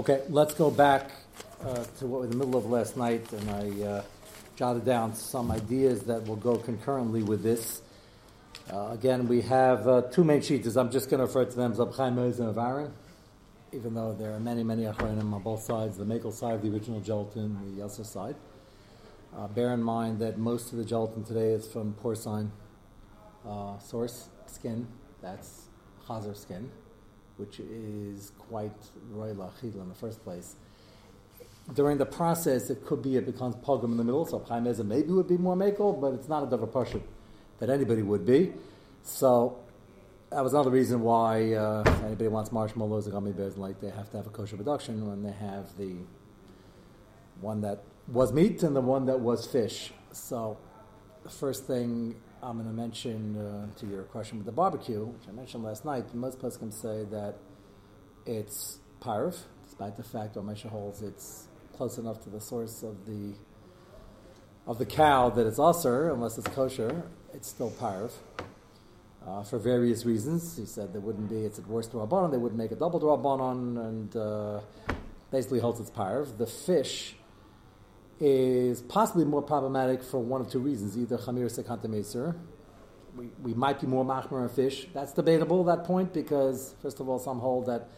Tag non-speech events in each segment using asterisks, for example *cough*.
Okay, let's go back uh, to what was in the middle of last night, and I uh, jotted down some ideas that will go concurrently with this. Uh, again, we have uh, two main sheets. I'm just going to refer to them as Abchaim and Avarin, even though there are many, many Achronim on both sides the Makel side, the original gelatin, the Yasser side. Uh, bear in mind that most of the gelatin today is from porcine uh, source skin. That's Chazer skin which is quite royal in the first place. During the process, it could be it becomes pogrom in the middle, so Chaim maybe would be more makel, but it's not a davar pashut that anybody would be. So that was another reason why uh, anybody wants marshmallows or gummy bears, like they have to have a kosher production when they have the one that was meat and the one that was fish. So the first thing I'm going to mention uh, to your question with the barbecue, which I mentioned last night. Most can say that it's parv, despite the fact that Mesha holds it's close enough to the source of the of the cow that it's usher, unless it's kosher. It's still parv. Uh, for various reasons, he said there wouldn't be. It's at worst rabbanon. They wouldn't make a double rabbanon, and uh, basically holds it's parv. The fish is possibly more problematic for one of two reasons: either chamir sekanta. We, we might be more machmer on fish. That's debatable at that point because first of all, some hold that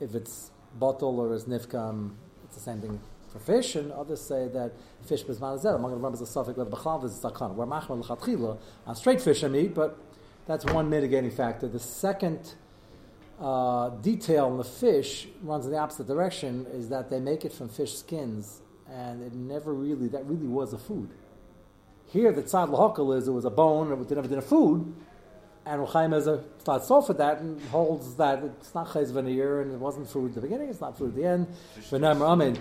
if it's bottle or it's nifkam, it's the same thing for fish, and others say that fish bezman is Among the members of suffix of b'chal is zakan. We're machmer l'chatchila on straight fish and meat, but that's one mitigating factor. The second uh, detail in the fish runs in the opposite direction is that they make it from fish skins and it never really, that really was a food. Here, the tzad lahokal is it was a bone, it never did a food, and Ruchaim has a starts off with that and holds that it's not chayz veneer and it wasn't food at the beginning, it's not food at the end. But now, I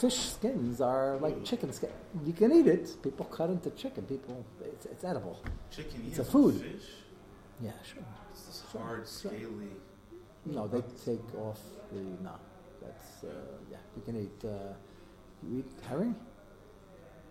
fish skins are like chicken skin. You can eat it. People cut into chicken. People, it's, it's edible. Chicken, it's a food. Fish? Yeah, sure. It's this hard, sure. scaly. No, they take off the no. That's uh, yeah. You can eat. Uh, you eat herring?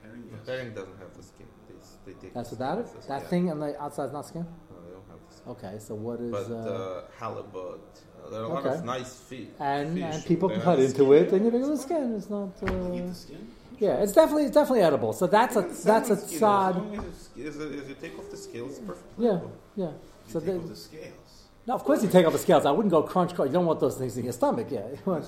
Herring, yes. herring doesn't have the skin. They, they take That's without it? That yeah. thing on the outside is not skin? No, they don't have the skin. Okay, so what is. But uh, uh, halibut. Uh, there are a okay. lot of nice feet. And, fish. and people can cut into it and you pick the skin. It's not. Uh, eat the skin? Yeah, it's definitely it's definitely edible. So that's a that's a sad. As, as, as you take off the scales, it's perfect. Yeah, yeah. so take off the scales. No, of course you take off the scales. I wouldn't go crunch, crunch. You don't want those things in your stomach, yeah. *laughs* but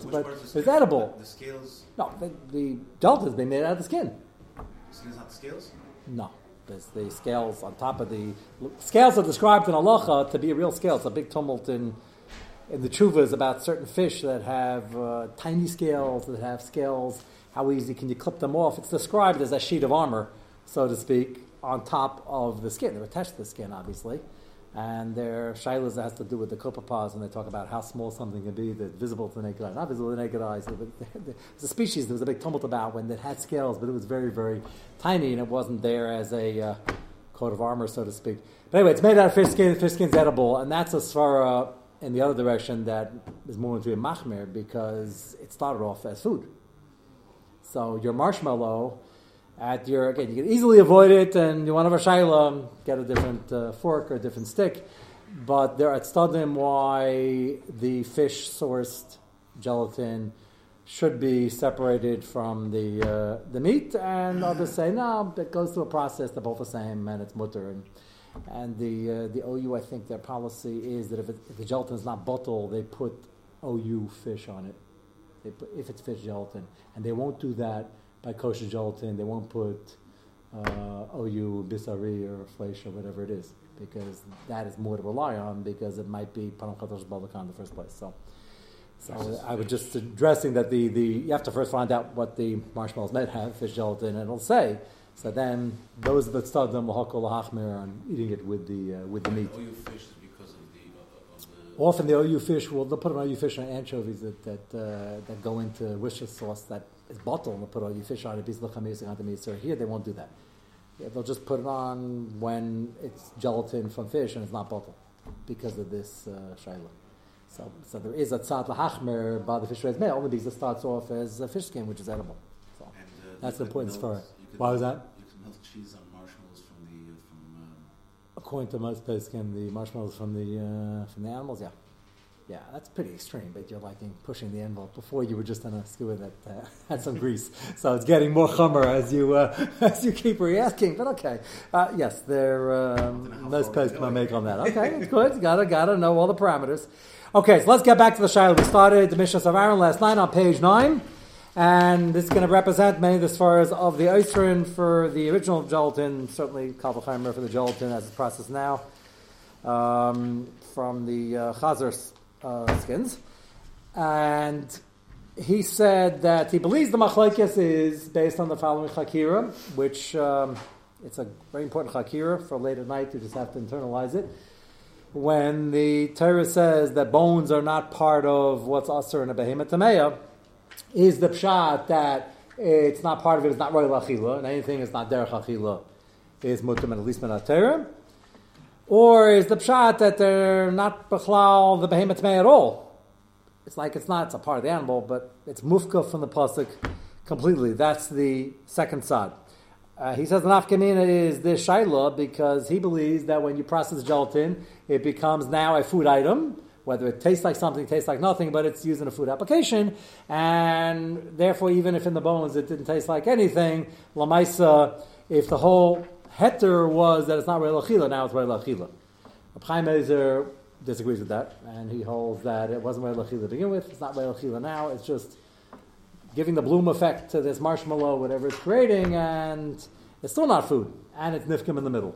it's edible. The scales? No, the, the deltas they made out of the skin. The skin's not the scales? No. There's the scales on top of the scales are described in halacha to be a real scale. It's a big tumult in in the chuvas about certain fish that have uh, tiny scales, that have scales. How easy can you clip them off? It's described as a sheet of armor, so to speak, on top of the skin. They're attached to the skin, obviously and their shilas has to do with the copepods, and they talk about how small something can be that's visible to the naked eye, not visible to the naked eye. *laughs* It's a species there was a big tumult about when it had scales, but it was very, very tiny, and it wasn't there as a uh, coat of armor, so to speak. But anyway, it's made out of fish skin. Fish skin's edible, and that's a svara in the other direction that is more into a machmer because it started off as food. So your marshmallow at your again, you can easily avoid it, and you want to have a shaila, get a different uh, fork or a different stick. But there are stadim why the fish sourced gelatin should be separated from the uh, the meat, and others say no, it goes through a process. They're both the same, and it's mutter. And, and the uh, the OU, I think their policy is that if, it, if the gelatin is not bottle, they put OU fish on it. Put, if it's fish gelatin, and they won't do that by kosher gelatin. They won't put uh, OU, bisari, or flesh, or whatever it is, because that is more to rely on because it might be param chatosh balakan in the first place. So, so I was just addressing that the, the you have to first find out what the marshmallows might have, fish gelatin, and it'll say. So then those that start them lahakol lahachmir on eating it with the uh, with the meat. OU fish is because of the, of the Often the OU fish will they'll put an OU fish on anchovies that that, uh, that go into Worcestershire sauce that it's bottle and put all your fish on it, piece of on the meat. So here they won't do that. Yeah, they'll just put it on when it's gelatin from fish and it's not bottle because of this uh, shaila. So, so there is a tzad lahachmer by the fish raised male only because it starts off as a fish skin, which is edible. So and, uh, that's the importance for it. Why was that? You can melt cheese on marshmallows from the uh, from. According to most skin, the marshmallows from the uh, from the animals, yeah. Yeah, that's pretty extreme, but you're liking pushing the envelope. Before you were just on a skewer that uh, *laughs* had some grease, so it's getting more chummer as you uh, *laughs* as you keep re-asking. But okay, uh, yes, there um, nice post I make on that. Okay, *laughs* it's good. Gotta gotta know all the parameters. Okay, so let's get back to the Shiloh. We started the Mishnah of Aaron last night on page nine, and this is going to represent many of the as of the oystrin for the original gelatin, certainly Kalvachaimer for the gelatin as it's processed now um, from the uh, Chazar uh, skins. And he said that he believes the machlekes is based on the following chakira, which um, it's a very important chakira for late at night. You just have to internalize it. When the Torah says that bones are not part of what's usher in a behemoth tameya, is the pshat that it's not part of it, it's not royal achila, and anything is not derech achila is mutam and at least. Or is the pshat that they're not bechlal the behemoth at all? It's like it's not, it's a part of the animal, but it's mufka from the pasuk completely. That's the second side. Uh, he says the nafkamina is this shaila because he believes that when you process gelatin, it becomes now a food item, whether it tastes like something, tastes like nothing, but it's used in a food application, and therefore, even if in the bones it didn't taste like anything, lamaisa, if the whole heter was that it's not real achila, now it's real achila. Chaim Ozer disagrees with that, and he holds that it wasn't real achila to begin with, it's not real achila now, it's just giving the bloom effect to this marshmallow, whatever it's creating, and it's still not food, and it's nifkim in the middle.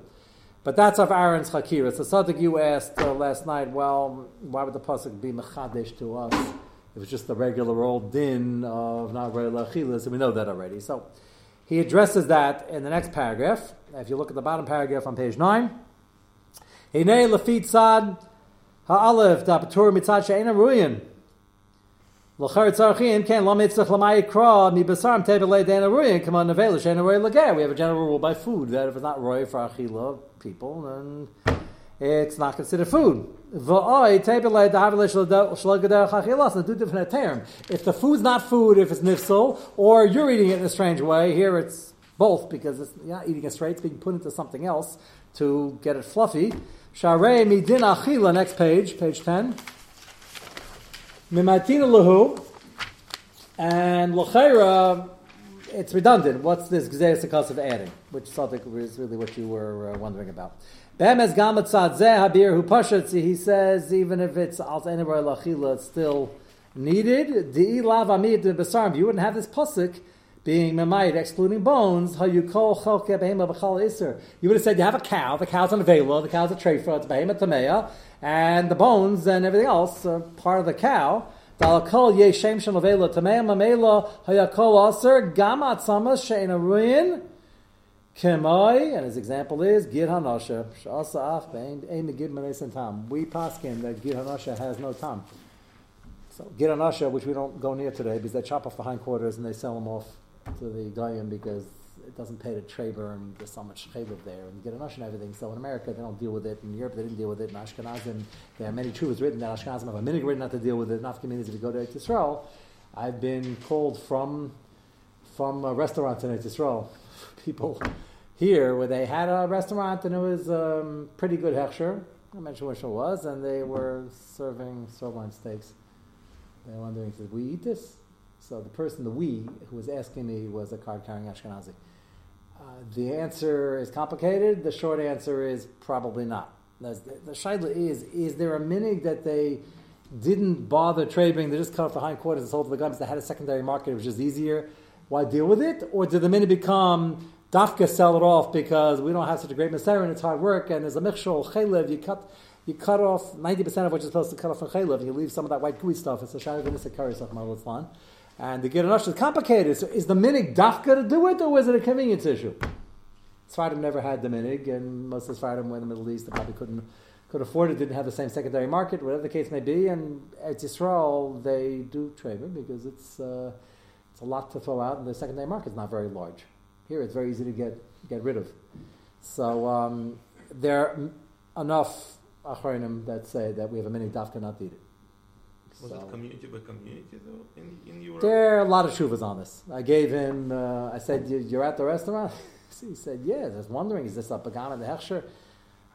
But that's of Aaron's chakira. So Sadik, you asked uh, last night, well, why would the pasuk be mechadesh to us? It was just the regular old din of not real achilas, and we know that already. So he addresses that in the next paragraph. If you look at the bottom paragraph on page 9, Hinei lafit sad ha'alef da'patur mitzad she'ena ruyin. L'char tzarchim ken lo mitzach l'may kra mi basarim tebelei dena ruyin on nevela she'ena ruyin lager. We have a general rule by food that if it's not roy for achila people, then it's not considered food. If the food's not food, if it's nifsal, or you're eating it in a strange way, here it's both because it's, not eating it straight, it's being put into something else to get it fluffy. Achila, next page, page 10. Mimatina lahu, and lochaira, it's redundant. What's this gzeis of adding? Which is really what you were uh, wondering about. Bemes gamatzad zeh habir hu. He says even if it's al anywhere lachila, it's still needed. Di lav amid besarim. You wouldn't have this pasuk being memayit, excluding bones. How you call chalke behema b'chal iser. You would have said you have a cow. The cow's an avela. The cow's a treifa. It's behema tameya, and the bones and everything else are part of the cow. Dalakol yeshem shem shem avela tameya mamela hayakol aser gamat samas she'ena ruin. Kemai, and his example is Gid Hanasha, Shasa Af Bain, Aim Gid Manesan Tam. We paskin that Gid Hanasha has no tam. So Gid Hanasha, which we don't go near today, because they chop off the hindquarters and they sell them off to the Goyim because it doesn't pay to traver and there's so much chaylev there and Gid Hanasha and everything. So in America they don't deal with it. In Europe they didn't deal with it. In Ashkenazim, there are many truths written that Ashkenazim have a minute written not to deal with it. Not communities if you go to Israel. I've been called from from a restaurant in Israel. *laughs* People here where they had a restaurant and it was um, pretty good hechsher. I mentioned which it was, and they were serving sirloin steaks. They were wondering, did we eat this? So the person, the we, who was asking me was a card carrying Ashkenazi. Uh, the answer is complicated. The short answer is probably not. The, the shaila is: Is there a minig that they didn't bother trading? They just cut off the hindquarters and sold to the guns. They had a secondary market; was just easier. Why deal with it? Or did the minig become dafka sell it off because we don't have such a great Messiah and it's hard work and there's a michshol chaylev, you cut you cut off 90% of what you're supposed to cut off from chaylev you leave some of that white gooey stuff. It's a shayla v'nisakari sach And the Gidanash is complicated. So is the minig dafka to do it or is it a convenience issue? Sfardim never had the minig and most of the Sfardim were in the Middle East they probably couldn't could afford it, didn't have the same secondary market, whatever the case may be. And at Yisrael, they do trade it because it's, uh, it's a lot to throw out and the secondary market is not very large. Here it's very easy to get, get rid of. So um, there are enough achronim that say that we have a mini dafka not needed. Was so, it community by community though in, in Europe? There are a lot of shuvas on this. I gave him, uh, I said, You're at the restaurant? *laughs* he said, Yeah. I was wondering, is this a Pagan and the Hechsher?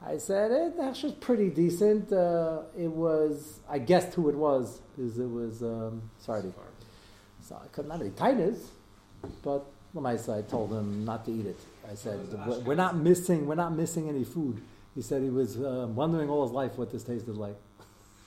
I said, it actually was pretty decent. Uh, it was, I guessed who it was, because it was um, Sardi. So I couldn't have any tightness, but Lamaisa, I told him not to eat it. I said, we're, we're not missing, we're not missing any food. He said he was uh, wondering all his life what this tasted like.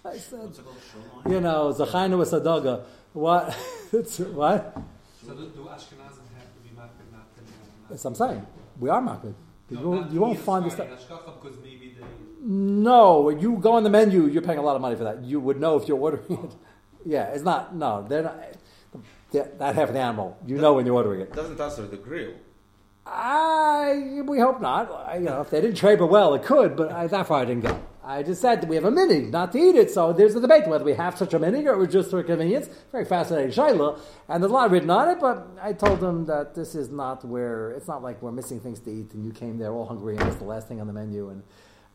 I said, What's it called? Shoreline? you know, Zachainu was Sadaga. What? *laughs* it's, what? So do, do Ashkenazim have to be makbid not to That's what I'm saying. We are makbid. You, won't, you won't find this Friday stuff. Hashgacha because maybe they. No, you go on the menu, you're paying a lot of money for that. You would know if you're ordering it. Oh. Yeah, it's not. No, they're not. they're- That half an animal, you know when you're ordering it. It doesn't answer the grill. I we hope not. I, you know, if they didn't trade well, it could, but I, that far I didn't go. I just said that we have a mini, not to eat it. So there's a debate whether we have such a mini or it was just for convenience. Very fascinating shaila, and there's a lot written on it. But I told them that this is not where it's not like we're missing things to eat, and you came there all hungry and it's the last thing on the menu. And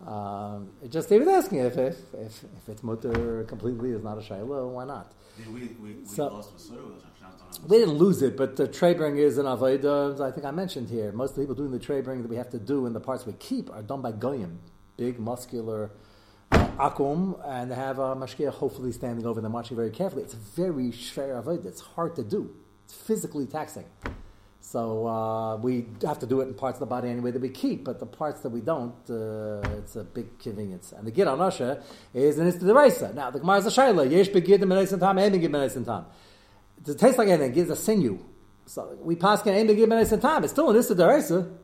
um, it just he was asking if if if, if it's mutter completely is not a shaila, why not? Did we, we, we So- lost? We didn't lose it, but the trade bring is an avodah. I think I mentioned here. Most of the people doing the trade bring that we have to do and the parts we keep are done by goyim, big muscular uh, akum, and they have a mashkiach hopefully standing over them watching very carefully. It's very shver avodah. It's hard to do. It's physically taxing. So uh, we have to do it in parts of the body anyway that we keep, but the parts that we don't, uh, it's a big convenience. And the gid on Usher is an instant deraisa. Now the Gemara is a shayla. Yesh begid the tam, and begid the tam. It taste like anything? Gives a sinew. So we pass can aim give it time. It's still an issa deraisa.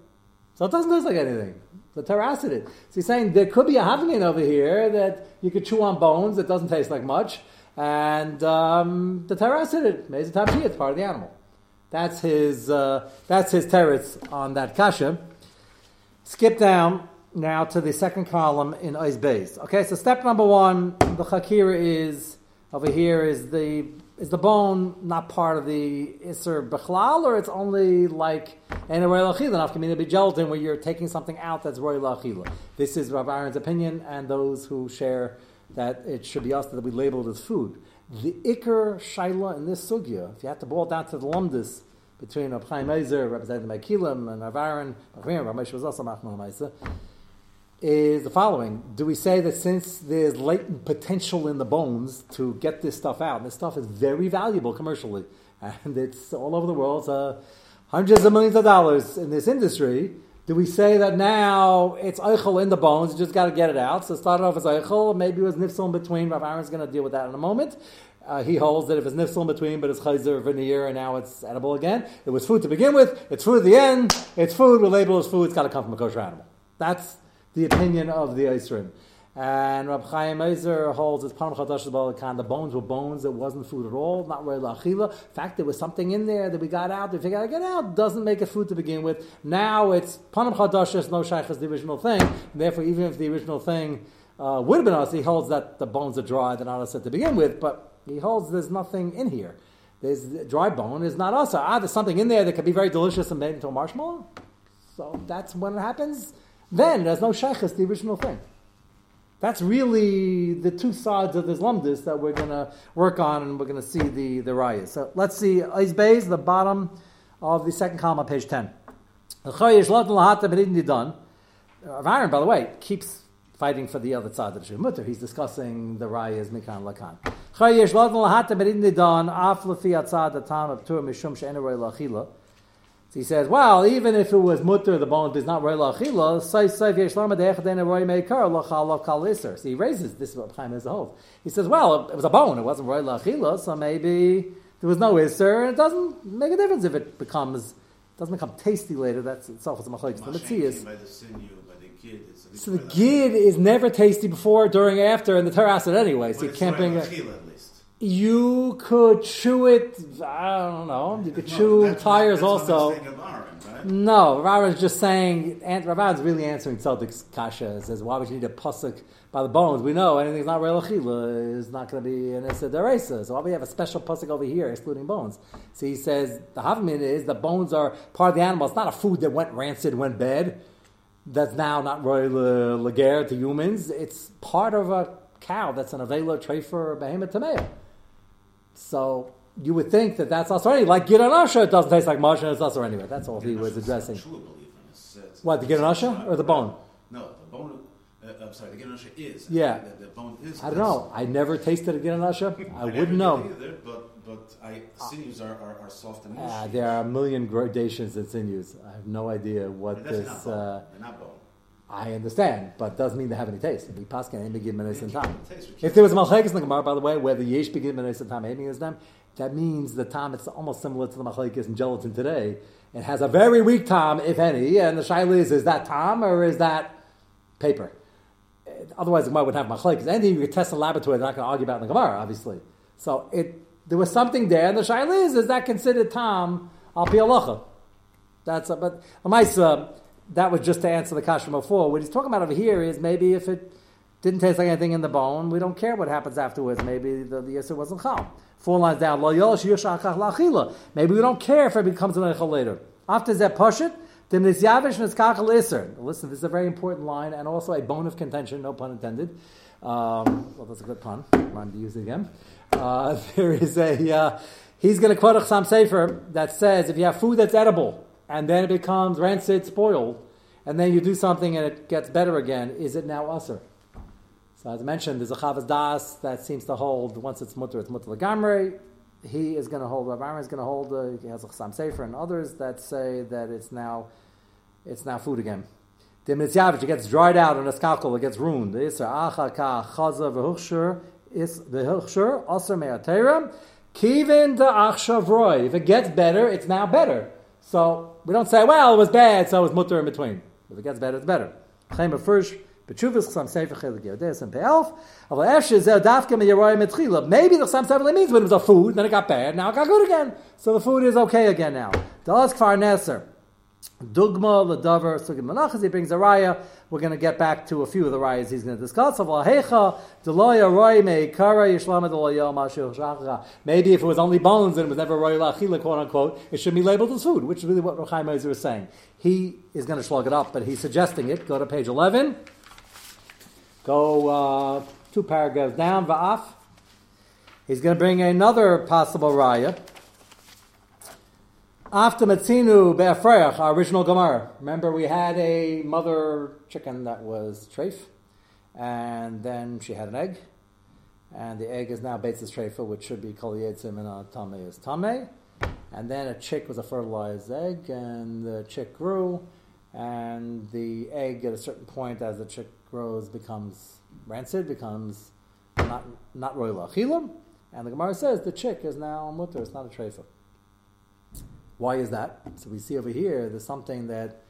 So it doesn't taste like anything. The Torah said it. So he's saying there could be a havlin over here that you could chew on bones. It doesn't taste like much. And um, the Torah said it. It's part of the animal. That's his. Uh, that's his teretz on that kasha. Skip down now to the second column in Ois Beis. Okay, so step number one, the chakira is over here is the is the bone not part of the iser bechlal, or it's only like in a royal achila, not community gelatin, where you're taking something out that's royal achila. This is Rav Aaron's opinion, and those who share that it should be us that we label it as food. The ikar shaila in this sugya, if you have to boil down to the lumdis between Rav Chaim Ozer, representing the Mekilim, and Rav Aaron, Rav Moshe was also Machman Maisa, is the following. Do we say that since there's latent potential in the bones to get this stuff out, this stuff is very valuable commercially, *laughs* and it's all over the world, uh, hundreds of millions of dollars in this industry, do we say that now it's eichel in the bones, you just got to get it out? So started off as eichel, maybe it was nifsel in between. Rav Aaron's going to deal with that in a moment. Uh, he holds that if it's nifsel in between, but it's chayzer veneer, and now it's edible again. It was food to begin with, it's food at the end, it's food, we label it as food, it's got to come from a kosher animal. That's the opinion of the Eisrim. And Rab Chaim Ozer holds it's Panam Chadash Balakan. The bones were bones It wasn't food at all, not really achila. In fact, there was something in there that we got out. We figured out get out doesn't make it food to begin with. Now it's Panam Chadash is no shaykh the original thing. And therefore, even if the original thing uh, would have been us, he holds that the bones are dry, they're not us to begin with. But he holds there's nothing in here. There's dry bone is not us. Ah, there's something in there that could be very delicious and made into a marshmallow. So that's when it happens. Then there's no shaykhis, the original thing. That's really the two sides of this lumdis that we're going to work on, and we're going to see the the rayas. So let's see Izbeis, the bottom of the second column page ten. Uh, Rav Aaron, by the way, keeps fighting for the other side of the Shemutah. He's discussing the rayas mikan lakan. Chayesh ladan lahata medin dan af lefi atzad atam of tur mishum she'eneroi lachila. So he says, well, even if it was mutter, the bone is not roy lachila, say say v'yeshlama de'echadena roy meikar lachal kal iser. So he raises this is what Chaim is. He says, well, it was a bone, it wasn't roy lachila, so maybe there was no iser, and it doesn't make a difference if it becomes doesn't become tasty later. That's itself is a machlokes. The mitzias. the sinew, by the kid. It's So the gid is never tasty before, during, after, and the Torah said anyway. So you can't bring it. Achila at least. You could chew it. I don't know. You could chew that's- tires that's also. Aaron, right? No, is just saying, is really answering Tzeldik's kasha. It says, why would you need a pasuk by the bones? We know anything's not real achila is not going to be an issa deresa. So why we have a special pasuk over here excluding bones? So he says, the havmin is the bones are part of the animal. It's not a food that went rancid, went bad, that's now not royal uh, lager to humans. It's part of a cow that's an avela tray for behemoth tameo. So you would think that that's also anyway. Like Gid Asha, it doesn't taste like mush, and it's also anyway. That's all he was addressing. True belief in this. It's- What, the Gid Asha or the bone? No, the bone. Uh, I'm sorry, the Ginasha is. Yeah. The, the bone is. I don't know. I never tasted a Ginanasha. I wouldn't know. Either, but but I sinews are, are, are soft and Uh, mushy. there are a million gradations in sinews. I have no idea what this. not. Uh, They're not bone. I understand, but doesn't mean they have any taste. We begin menes and time. If there was malchekes in the Gemara, by the way, where the yesh begin menes and time aiming is them, that means the time it's almost similar to the malchekes in gelatin today. It has a very weak time, if any, and the shaila is: is that time or is that paper? Otherwise, the Gemara would have machlekes. Anything you could test in the laboratory, they're not going to argue about in the Gemara, obviously. So it there was something there, and the shaila is: is that considered tam al pi? That's a, but Lamaisa, that was just to answer the kasha before. What he's talking about over here is maybe if it didn't taste like anything in the bone, we don't care what happens afterwards. Maybe the, the yisr wasn't chal. Four lines down. Maybe we don't care if it becomes an eichel later. After zeh pushit, nisyavish niskachal isr. Listen, this is a very important line and also a bone of contention, no pun intended. Um, well, that's a good pun. Rhyme to use it again. Uh, *laughs* there is a, uh, he's going to quote a Chasam Sofer that says if you have food that's edible and then it becomes rancid, spoiled, and then you do something and it gets better again, is it now usher? So as I mentioned, there's a Chavaz Das that seems to hold, once it's mutter, it's mutter legamre. He is going to hold, Rav Aaron is going to hold, uh, he has a Chasam Sofer and others that say that it's now, it's now food again. The mitzvah, it gets dried out in a skalkal, it gets ruined. The isra acha ka chaza v'huchshur is the huchshur aser me'atera kivin de achshav roy. If it gets better, it's now better. So we don't say, well, it was bad, so it was mutter in between. If it gets better, it's better. Chaim first. Maybe the chsam sefer means when it was a food, then it got bad, now it got good again. So the food is okay again now. Dalas kfar neser. Dugma, Ladavar, Sugim Malachas, he brings a raya. We're going to get back to a few of the rayas he's going to discuss. Maybe if it was only bones and it was never roy lachila, quote unquote, it should be labeled as food, which is really what Rochai Moser is saying. He is going to slug it up, but he's suggesting it. Go to page 11. Go uh, two paragraphs down, Va'af. He's going to bring another possible raya. After Matzinu Be'afreach, our original Gemara. Remember, we had a mother chicken that was treif, and then she had an egg, and the egg is now Beitzis treifa, which should be Kol Yetzim and Tame is Tame. And then a chick was a fertilized egg, and the chick grew, and the egg at a certain point, as the chick grows, becomes rancid, becomes not not royal and the Gemara says the chick is now mutter, it's not a treifa. Why is that? So we see over here, there's something that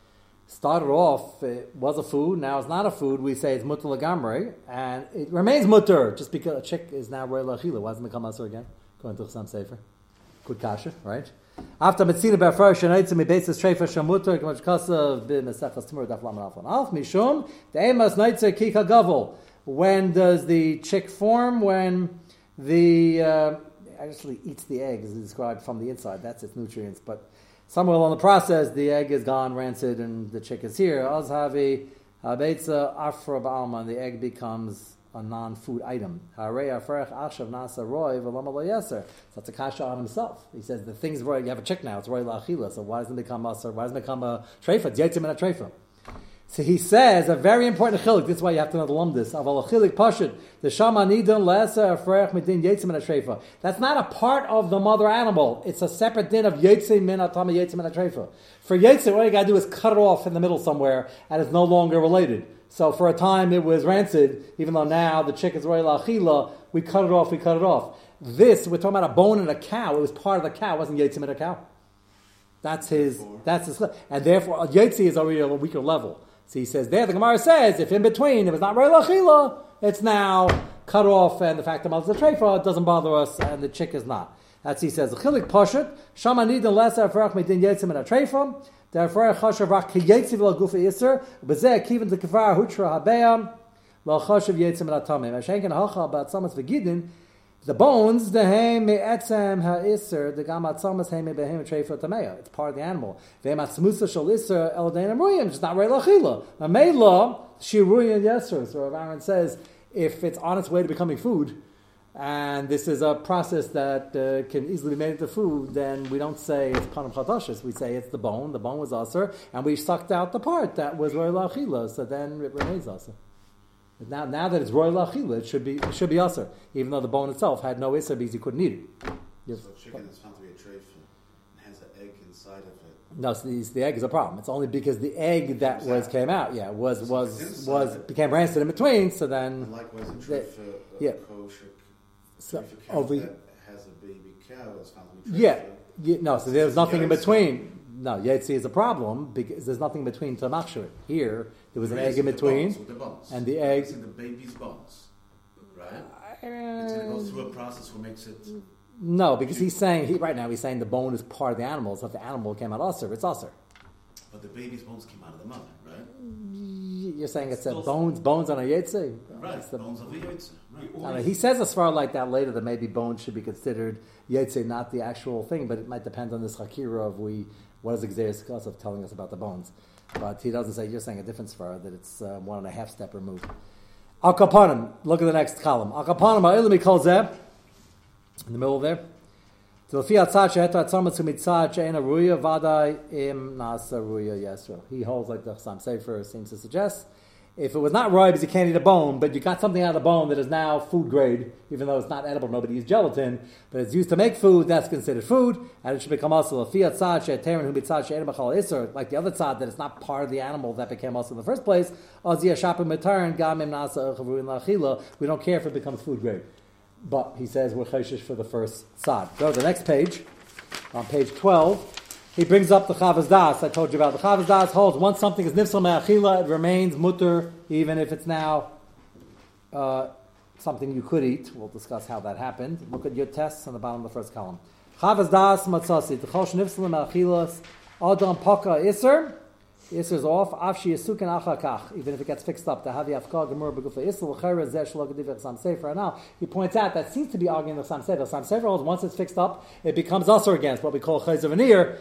started off, it was a food, now it's not a food, we say it's mutter lagamre, and it remains mutter, just because a chick is now royal achila. Why doesn't it become usher again? Going to some safer. Good kasha, right? After Metzina Befar Shanaitza Mi Beitzes Treifa Shamutter Kmach Kasa Bi Mesechas Timur Daf Laman Alf Alf Mishum De'emas Naitzer Kika Gavel. When does the chick form? When the uh, actually eats the egg, as described from the inside. That's its nutrients. But somewhere along the process, the egg is gone, rancid, and the chick is here. Azhavi Habeitza Afra Ba'alma, the egg becomes a non-food item. So that's a kasha on himself. He says the thing's roy. You have a chick now. It's roy la'achila. So why doesn't it become a? Why doesn't it become a treifa? It's and a treifa. So he says a very important chilik. This is why you have to know the lumdis. Aval chilik pashut the shama nidon lesa afreich midin yitzim and a treifa. That's not a part of the mother animal. It's a separate din of yitzim min atama yitzim and a treifa. For yitzim, all you got to do is cut it off in the middle somewhere, and it's no longer related. So for a time it was rancid, even though now the chick is royal achila, we cut it off, we cut it off. This, we're talking about a bone in a cow, it was part of the cow, it wasn't yitzim in a cow. That's his, that's his, and therefore, yitzi is already a weaker level. So he says there, the Gemara says, if in between, if it's not royal achila, it's now cut off, and the fact that mother's a treifa, doesn't bother us, and the chick is not. That's he says, chilik pashut, shama nidin lesa afrach midin yitzim in a treifa, Therefore, chashav rak kiyetziv la gufa iser, bezeh kivin the kafar hutra habeam, la chashav yetzim la tamim. Ashenken hacha about samas v'gidin, the bones, the heim me'etzem ha'isr, the gam atzamas heim me'behem treifa tameya. It's part of the animal. Ve'em atzmusa shal isr el dein amruyim, it's not rei lachila. Amela, shiruyin yeser. So Rav Aaron says, if it's on its way to becoming food, and this is a process that uh, can easily be made into food, then we don't say it's panam chatashis. We say it's the bone. The bone was aser, and we sucked out the part that was roy lachila. So then it remains aser. Now, now that it's royal achila, it should be it should be usher, even though the bone itself had no isser because he couldn't eat it. Yes. So chicken is found to be a and has an egg inside of it. No, so the, the egg is a problem. It's only because the egg that was came out, yeah, was So was was became rancid in between. So And then, likewise, a the- treifa, a yeah. kosher so over oh, that has a baby cow is found to be yeah, yeah, no. So there's nothing in between. No, Yetzi is a problem because there's nothing between to machshir. Here, there was an egg Raising in the between. bones the bones. and the egg- in the baby's bones, right? Um, it's going to go through a process what makes it. No, because he's saying he, right now he's saying the bone is part of the animal. So if the animal came out usher, it's usher. But the baby's bones came out of the mother, right? You're saying it's a Still- bones bones on a yetzi. Right. It's the- bones of the yotze. Right. I mean, he says as far like that later that maybe bones should be considered yetzi, not the actual thing, but it might depend on this hakira of we what is Xerxes Kosov telling us about the bones? But he doesn't say, you're saying a different Svara, that it's uh, one and a half step removed. Al Kapanim, look at the next column. Al Kapanim, Ha'ilimi Kol Zeh, in the middle there. He holds like the Chasam Sofer seems to suggest if it was not roy because you can't eat a bone, but you got something out of the bone that is now food grade, even though it's not edible, nobody eats gelatin, but it's used to make food, that's considered food, and it should become also a fiat tzad, she'eterin, who tzad, she'eterin, iser, like the other tzad, that it's not part of the animal that became also in the first place, we don't care if it becomes food grade. But he says we're chayshish for the first tzad. Go to the next page, on page 12. He brings up the Chavaz Das I told you about. The Chavaz Das holds once something is nifsal me'achila, it remains mutter, even if it's now uh, something you could eat. We'll discuss how that happened. Look at your tests on the bottom of the first column. Chavaz Das matzasi, t'chosh nifsal me'achilas, adam paka iser, Isser is off. Afshi yisukin achakach. Even if it gets fixed up, the havi afkar gemur begufa isser l'cheres zeh shlo gediv Sam Sefer. Now he points out that seems to be arguing the Sam Sefer. Sam Sefer holds once it's fixed up, it becomes usher against what we call chayz of an ear.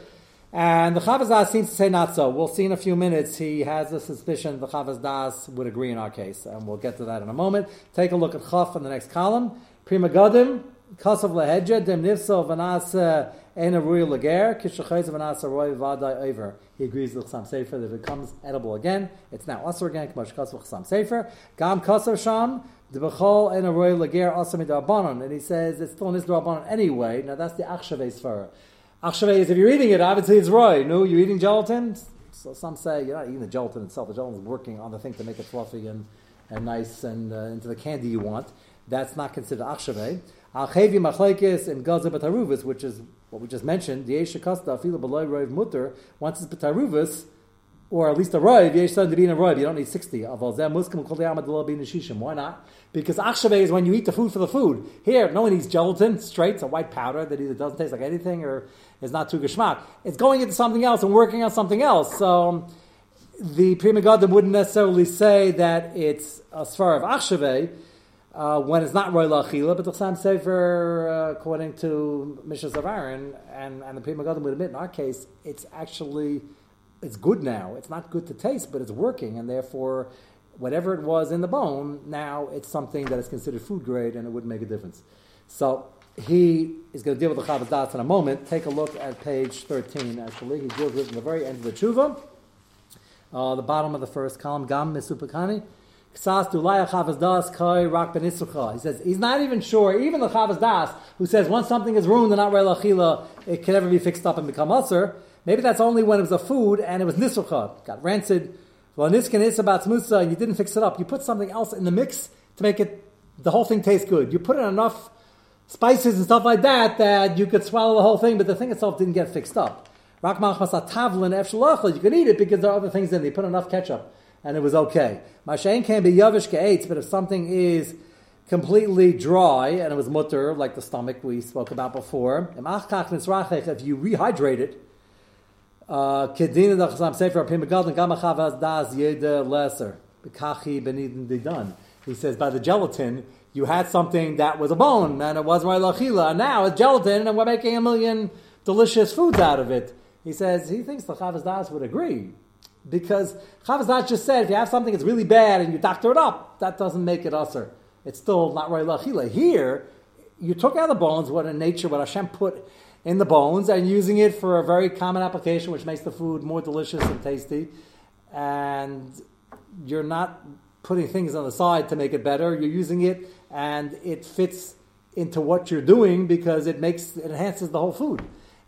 And the Chavaz seems to say not so. We'll see in a few minutes. He has a suspicion the Chavaz would agree in our case, and we'll get to that in a moment. Take a look at Chaf in the next column. Pri Megadim, Kasav Lehedja, Dem Nifso, Vanas Ena Rui Lager, Kishachayz Vanas Roy Vadai Over. He agrees with Chasam Sofer that if it becomes edible again, it's now Asr again, Kamash Kasav Chasam Sofer. Gam Kasav Sham, the Bechol Ena Roy Lager Asami Darbanon. And he says it's still in Darbanon anyway. Now that's the Achshavei Sfara. Achshavei is if you're eating it, obviously it's Roy. No, you're eating gelatin. So some say you're not eating the gelatin itself. The gelatin is working on the thing to make it fluffy and, and nice and uh, into the candy you want. That's not considered achshavei. Achevi machlekes and gaza bataruvis, which is what we just mentioned. The shakasta afila beloy roiv mutter. Once it's bataruvis, or at least a roiv, yesh to be in a roiv. You don't need sixty. Aval zeh muskim kol shishim. Why not? Because achshavei is when you eat the food for the food. Here, no one eats gelatin straight. It's a white powder that either doesn't taste like anything or is not too geschmack. It's going into something else and working on something else. So. the Pri Megadim wouldn't necessarily say that it's a sfar of Achshavei uh, when it's not Roy Lachila, but the Chasam Sofer, uh, according to Mishas of Aaron, and, and the Pri Megadim would admit, in our case, it's actually, it's good now. It's not good to taste, but it's working, and therefore, whatever it was in the bone, now it's something that is considered food grade, and it wouldn't make a difference. So, he is going to deal with the Chavaz Das in a moment. Take a look at page 13, actually. He deals with it in the very end of the Tshuva. Uh, the bottom of the first column, Gam Misupakani. He says he's not even sure, even the Chavaz Das, who says once something is ruined and not Achila, it can never be fixed up and become Usr. Maybe that's only when it was a food and it was Nisucha, got rancid. Well, Niskan is about Smusa and you didn't fix it up. You put something else in the mix to make it, the whole thing taste good. You put in enough spices and stuff like that that you could swallow the whole thing, but the thing itself didn't get fixed up. Rak machmas tavlin. You can eat it because there are other things in there. You put enough ketchup, and it was okay. Mashain can be yavish ke'etz, but if something is completely dry and it was mutter, like the stomach we spoke about before, if you rehydrate it, uh. He says by the gelatin you had something that was a bone and it wasn't lachila, and now it's gelatin and we're making a million delicious foods out of it. He says he thinks the Chavaz Das would agree. Because Chavaz Das just said if you have something that's really bad and you doctor it up, that doesn't make it usher. It's still not right lachila. Here, you took out the bones, what in nature, what Hashem put in the bones, and using it for a very common application which makes the food more delicious and tasty. And you're not putting things on the side to make it better. You're using it, and it fits into what you're doing because it makes it enhances the whole food.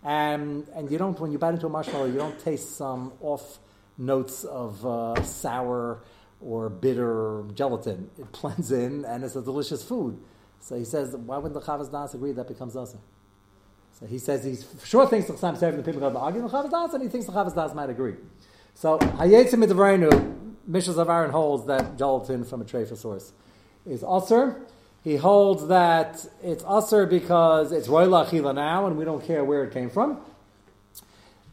And and you don't when you bite into a marshmallow, you don't taste some off notes of uh, sour or bitter gelatin. It *laughs* blends in, and it's a delicious food. So he says, why wouldn't the Chavas Das agree that becomes also? So he says he sure thinks the Chasam Sofer the people to argue the Chavas Das, and he thinks the Chavas Das might agree. So Hayetzim Mitzvayinu, Mishas of Aaron holds that gelatin from a trefa source is usr. He holds that it's usr because it's royla achila now, and we don't care where it came from.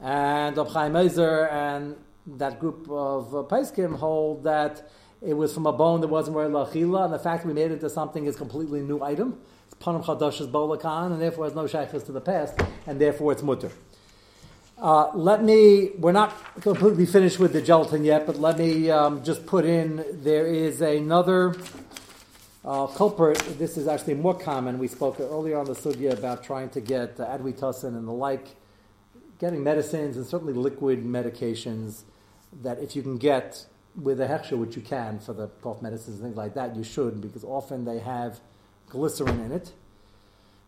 And Rab Chaim and that group of uh, Paiskim hold that it was from a bone that wasn't royla achila, and the fact that we made it into something is completely new item. It's panam chadash's bolakan, and therefore has no shaykhs to the past, and therefore it's mutter. Uh, let me, we're not completely finished with the gelatin yet, but let me um, just put in there is another uh, culprit. This is actually more common. We spoke earlier on the sugya about trying to get uh, adwitocin and the like, getting medicines and certainly liquid medications that if you can get with a hechsher, which you can for the cough medicines and things like that, you should, because often they have glycerin in it.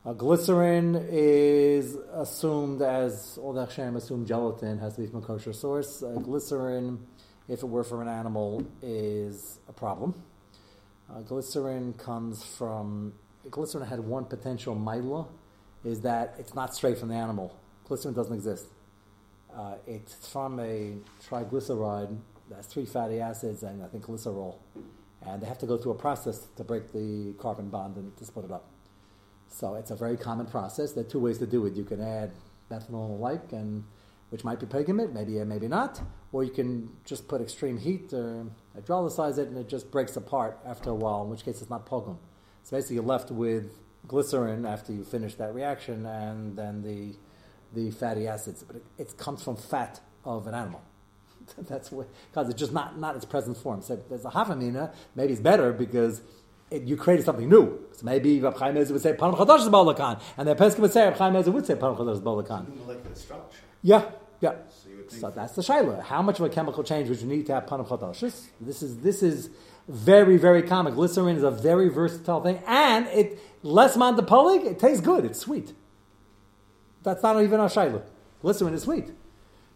Uh, glycerin is assumed as all the Hashem assume gelatin has to be from a kosher source. Uh, glycerin, if it were from an animal, is a problem. Uh, glycerin comes from glycerin had one potential mila, is that it's not straight from the animal. Glycerin doesn't exist. Uh, it's from a triglyceride that's three fatty acids and I think glycerol, and they have to go through a process to break the carbon bond and to split it up. So it's a very common process. There are two ways to do it. You can add methanol and like, and which might be pigment, maybe uh, maybe not, or you can just put extreme heat or hydrolyze it, and it just breaks apart after a while. In which case, it's not pogum. So basically, you're left with glycerin after you finish that reaction, and then the the fatty acids. But it, it comes from fat of an animal. *laughs* That's because it's just not not its present form. So there's a hafamina. Maybe it's better because it, you created something new. So maybe Rab Chaim would say Panam Chadash is Balakan, and the Pesach would say Rab Chaim would say Panam Chadash is Balakan. Molecular structure. Yeah, yeah. So, so that's the shaila. How much of a chemical change would you need to have Panam Chadashis? This is this is very very common. Glycerin is a very versatile thing, and it less mandapolig. It tastes good. It's sweet. That's not even a shaila. Glycerin is sweet.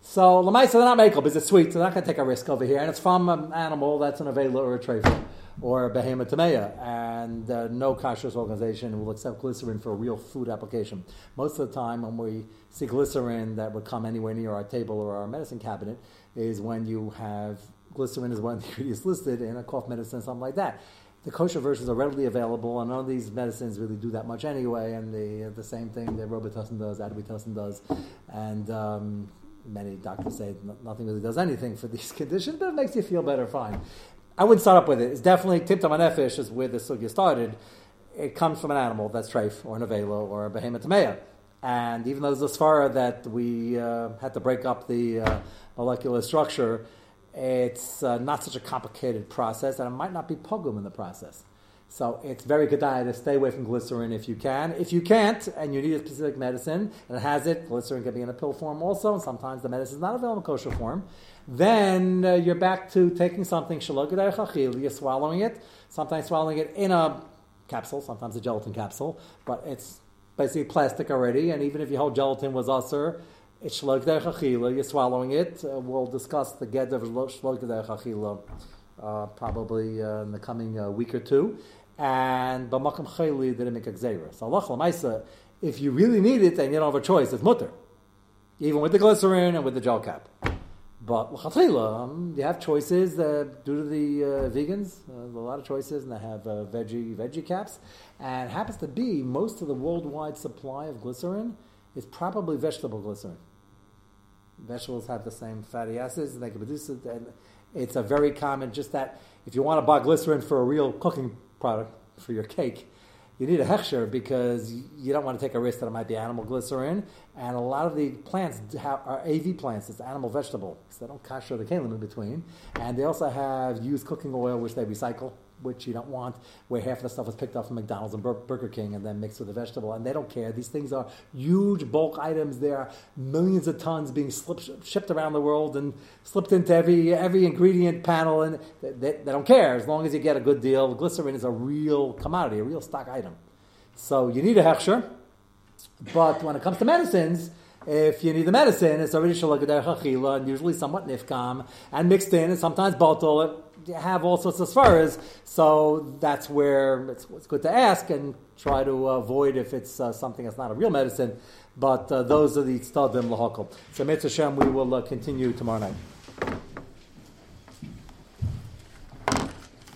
So Lamaisa, they're not makel because it's sweet, so they're not going to take a risk over here. And it's from an animal that's an avela or a trefa or behemoth tameya, and uh, no kashrus organization will accept glycerin for a real food application. Most of the time, when we see glycerin that would come anywhere near our table or our medicine cabinet, is when you have glycerin is one *laughs* of the ingredients listed in a cough medicine, something like that. The kosher versions are readily available, and none of these medicines really do that much anyway. And the the same thing that Robitussin does, Adwitocin does, and um, many doctors say nothing really does anything for these *laughs* conditions, but it makes you feel better, fine. I wouldn't start up with it. It's definitely tipta nefesh is where the sugya started. It comes from an animal that's treif or an avelo or a behemoth. And even though there's a svara that we uh, had to break up the uh, molecular structure, it's uh, not such a complicated process, and it might not be pogum in the process. So it's very good idea to stay away from glycerin if you can. If you can't, and you need a specific medicine, and it has it, glycerin can be in a pill form also, and sometimes the medicine is not available in kosher form then uh, you're back to taking something chachil, you're swallowing it, sometimes swallowing it in a capsule, sometimes a gelatin capsule, but it's basically plastic already, and even if your whole gelatin was usr, it's shalok chachila, you're swallowing it. Uh, we'll discuss the get of shalok chachila uh, probably uh, in the coming uh, week or two. And b'makam chayli didn't make a gzera. So Allah if you really need it and you don't have a choice, it's mutter. Even with the glycerin and with the gel cap. But um, you have choices uh, due to the uh, vegans. Uh, a lot of choices, and they have uh, veggie veggie caps. And happens to be most of the worldwide supply of glycerin is probably vegetable glycerin. Vegetables have the same fatty acids, and they can produce it. And it's a very common. Just that if you want to buy glycerin for a real cooking product for your cake, you need a hechsher because you don't want to take a risk that it might be animal glycerin. And a lot of the plants have, are AV plants, it's animal vegetable, so they don't kasher the kalim in between. And they also have used cooking oil, which they recycle which you don't want, where half of the stuff was picked up from McDonald's and Burger King and then mixed with a vegetable, and they don't care. These things are huge bulk items. There are millions of tons being shipped around the world and slipped into every every ingredient panel, and they, they, they don't care as long as you get a good deal. Glycerin is a real commodity, a real stock item. So you need a hechsher, but when it comes to medicines, if you need the medicine, it's already shalagader chachila and usually somewhat nifkam and mixed in and sometimes bottle. Have all sorts of svaras, so that's where it's, it's, good to ask and try to avoid if it's uh, something that's not a real medicine. But uh, those are the tztadim lahakol. So Mitzvah Hashem, we will uh, continue tomorrow night.